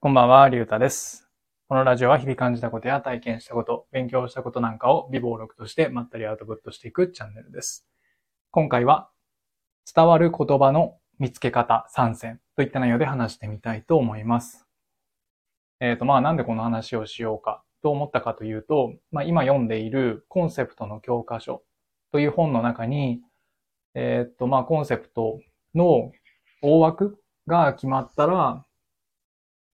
こんばんは、りゅうたです。このラジオは日々感じたことや体験したこと、勉強したことなんかを微暴録としてまったりアウトプットしていくチャンネルです。今回は、伝わる言葉の見つけ方3選といった内容で話してみたいと思います。えっ、と、まあなんでこの話をしようかと思ったかというと、まあ今読んでいるコンセプトの教科書という本の中に、えっ、と、まあコンセプトの大枠が決まったら、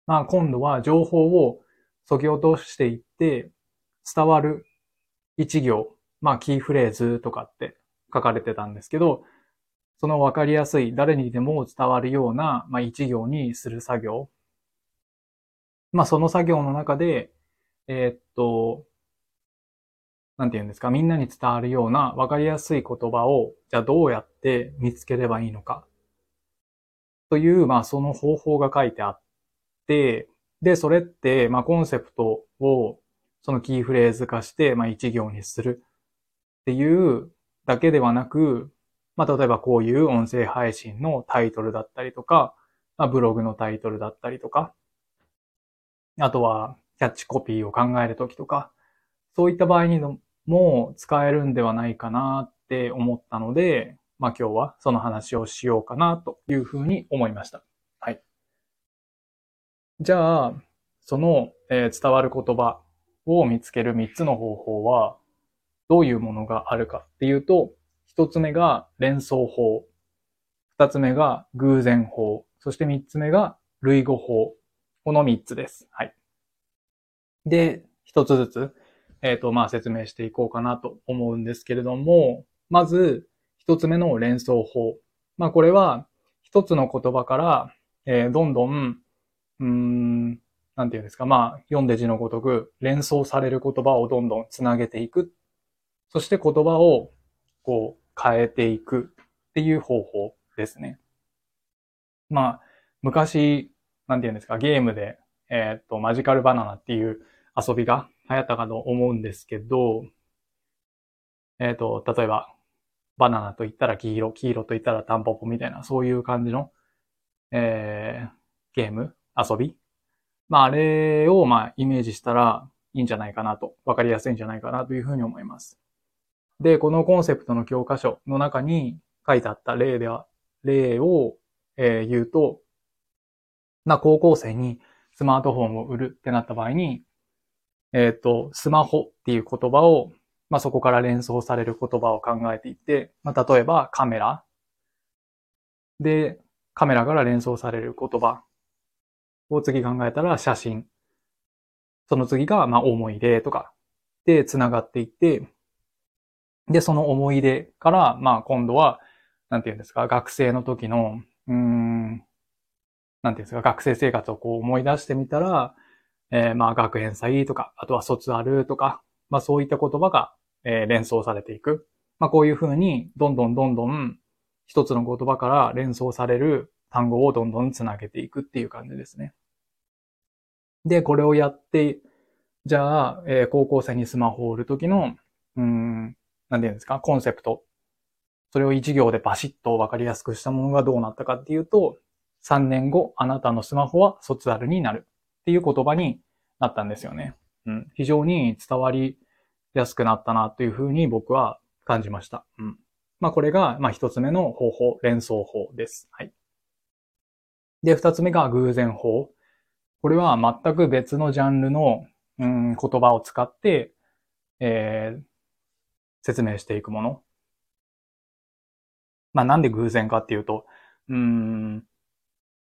まあ今度は情報を削ぎ落としていって伝わる一行、まあキーフレーズとかって書かれてたんですけど、そのわかりやすい、誰にでも伝わるような、まあ一行にする作業。まあその作業の中で、えーっと、なんて言うんですか、みんなに伝わるようなわかりやすい言葉を、じゃあどうやって見つければいいのか。という、まあその方法が書いてあって、で、それって、まあコンセプトをそのキーフレーズ化して、まあ一行にするっていうだけではなく、まあ例えばこういう音声配信のタイトルだったりとか、まあブログのタイトルだったりとか、あとはキャッチコピーを考えるときとか、そういった場合にも使えるんではないかなって思ったので、まあ今日はその話をしようかなというふうに思いました。じゃあ、その、えー伝わる言葉を見つける3つの方法は、どういうものがあるかっていうと、1つ目が連想法、2つ目が偶然法、そして3つ目が類語法。この3つです。はい。で、1つずつ、えっ、と、まあ説明していこうかなと思うんですけれども、まず、1つ目の連想法。まあこれは、1つの言葉から、えーどんどん、うん、なんていうんですか、まあ、読んで字のごとく、連想される言葉をどんどんつなげていく。そして言葉を、こう、変えていくっていう方法ですね。まあ、昔、なんていうんですか、ゲームで、えーっと、マジカルバナナっていう遊びが流行ったかと思うんですけど、えーっと、例えば、バナナと言ったら黄色、黄色と言ったらタンポポみたいな、そういう感じの、えー、ゲーム、遊びまあ、あれを、まあ、イメージしたらいいんじゃないかなと、わかりやすいんじゃないかなというふうに思います。で、このコンセプトの教科書の中に書いてあった例では、例を、えー言うと、まあ、高校生にスマートフォンを売るってなった場合に、えっ、と、スマホっていう言葉を、まあ、そこから連想される言葉を考えていって、まあ、例えばカメラ。で、カメラから連想される言葉を次考えたら写真。その次が、まあ、思い出とかで繋がっていって、で、その思い出から、まあ、今度は、なんていうんですか、学生の時の、うん、なんていうんですか、学生生活をこう思い出してみたら、えーまあ、学園祭とか、あとは卒アルとか、まあ、そういった言葉が、えー連想されていく。まあ、こういうふうに、どんどんどんどん、一つの言葉から連想される単語をどんどんつなげていくっていう感じですね。で、これをやって、じゃあ、えー高校生にスマホを売るときの、うん、なんていうんですか、コンセプト。それを一行でバシッとわかりやすくしたものがどうなったかっていうと、3年後、あなたのスマホは卒アルになるっていう言葉になったんですよね。うん。非常に伝わりやすくなったなというふうに僕は感じました。うん。まあこれが、まあ一つ目の方法、連想法です。はい。で、二つ目が偶然法。これは全く別のジャンルの、うん、言葉を使って、えー説明していくもの。まあなんで偶然かっていうと、うん、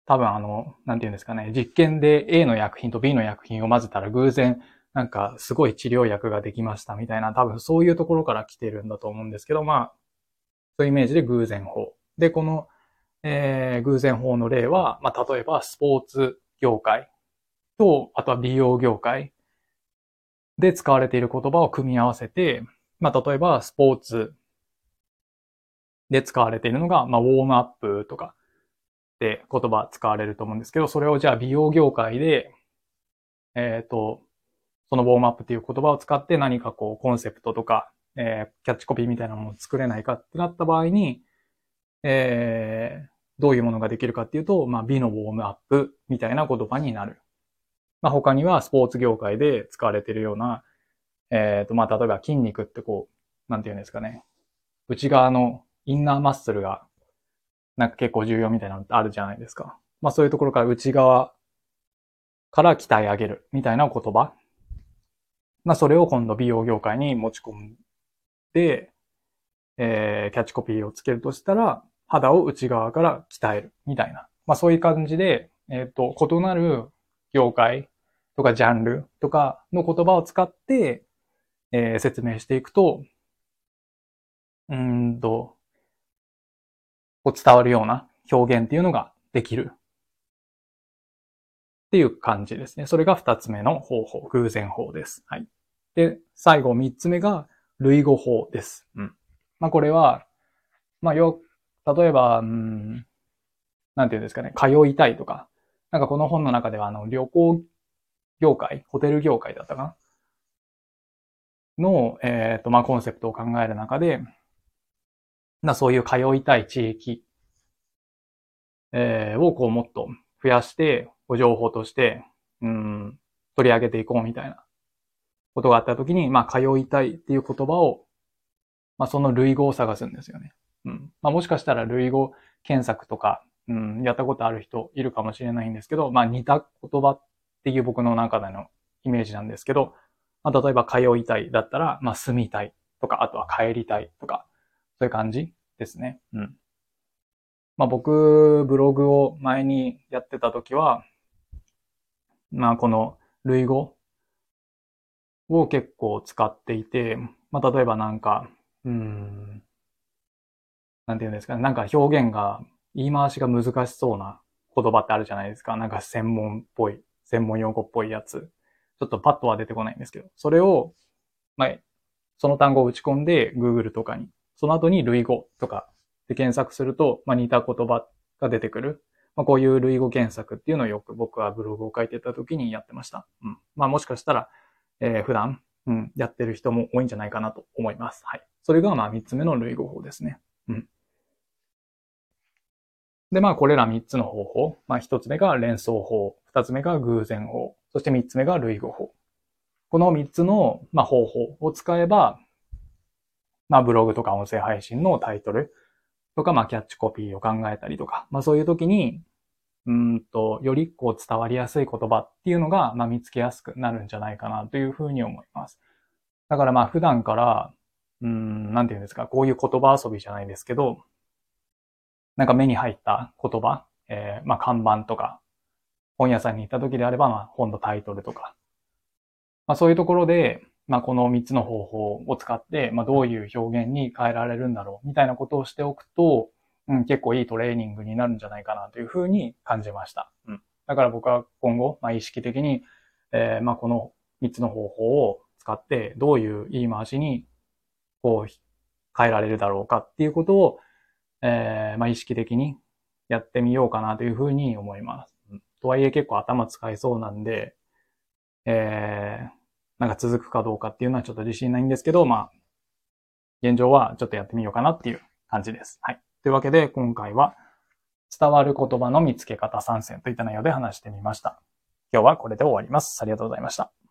多分あの、なんていうんですかね、実験で A の薬品と B の薬品を混ぜたら偶然、なんかすごい治療薬ができましたみたいな、多分そういうところから来てるんだと思うんですけど、まあ、そういうイメージで偶然法。で、この、えー偶然法の例は、まあ例えばスポーツ業界と、あとは美容業界で使われている言葉を組み合わせて、まあ、例えば、スポーツで使われているのが、まあ、ウォームアップとかで言葉使われると思うんですけど、それをじゃあ美容業界で、えっ、と、そのウォームアップっていう言葉を使って何かこうコンセプトとか、えーキャッチコピーみたいなものを作れないかってなった場合に、えーどういうものができるかっていうと、まあ、美のウォームアップみたいな言葉になる。まあ、他にはスポーツ業界で使われているような、えっ、と、まあ、例えば筋肉ってこう、なんていうんですかね。内側のインナーマッスルが、なんか結構重要みたいなのってあるじゃないですか。まあそういうところから内側から鍛え上げるみたいな言葉。まあそれを今度美容業界に持ち込んで、えー、キャッチコピーをつけるとしたら、肌を内側から鍛えるみたいな。まあそういう感じで、えっ、ー、と、異なる業界とかジャンルとかの言葉を使って、えー、説明していくと、うんと、こう伝わるような表現っていうのができる。っていう感じですね。それが二つ目の方法、偶然法です。はい。で、最後三つ目が類語法です。うん。まあこれは、まあよ、例えば、うん、なんていうんですかね、通いたいとか、なんかこの本の中ではあの旅行業界、ホテル業界だったかな？の、えっ、ー、と、まあコンセプトを考える中で、なそういう通いたい地域、えー、をこうもっと増やして、ご情報として、うん、取り上げていこうみたいなことがあったときに、まあ、通いたいっていう言葉を、まあ、その類語を探すんですよね。うん。まあ、もしかしたら類語検索とか、うん、やったことある人いるかもしれないんですけど、まあ、似た言葉っっていう僕の中でのイメージなんですけど、まあ、例えば通いたいだったら、まあ、住みたいとか、あとは帰りたいとか、そういう感じですね。うん。まあ僕、ブログを前にやってた時は、まあこの類語を結構使っていて、まあ例えばなんか、うん、なんて言うんですかね、なんか表現が、言い回しが難しそうな言葉ってあるじゃないですか。なんか専門っぽい、専門用語っぽいやつ。ちょっとパッとは出てこないんですけど、それを、まあ、その単語を打ち込んで Google とかに、その後に類語とかで検索すると、まあ、似た言葉が出てくる。まあ、こういう類語検索っていうのをよく僕はブログを書いてた時にやってました。うん。まあ、もしかしたら、えー、普段、うん、やってる人も多いんじゃないかなと思います。はい。それが、まあ、三つ目の類語法ですね。うん。で、まあ、これら三つの方法。まあ、一つ目が連想法。二つ目が偶然法。そして三つ目が類語法。この三つの、まあ、方法を使えば、まあ、ブログとか音声配信のタイトル、とか、まあ、キャッチコピーを考えたりとか、まあ、そういう時に、うんと、よりこう伝わりやすい言葉っていうのが、まあ、見つけやすくなるんじゃないかなというふうに思います。だからまあ、普段から、うん、なんて言うんですか、こういう言葉遊びじゃないですけど、なんか目に入った言葉、えー、まあ、看板とか、本屋さんに行った時であれば、まあ、本のタイトルとか、まあ、そういうところで、まあ、この3つの方法を使って、まあ、どういう表現に変えられるんだろうみたいなことをしておくと、うん、結構いいトレーニングになるんじゃないかなというふうに感じました。うん、だから僕は今後、まあ、意識的に、えー、まあ、この3つの方法を使って、どういう言い回しに、こう、変えられるだろうかっていうことを、えー、まあ、意識的にやってみようかなというふうに思います。とはいえ結構頭使いそうなんで、えー、なんか続くかどうかっていうのはちょっと自信ないんですけど、まあ、現状はちょっとやってみようかなっていう感じです。はい。というわけで、今回は、伝わる言葉の見つけ方参戦といった内容で話してみました。今日はこれで終わります。ありがとうございました。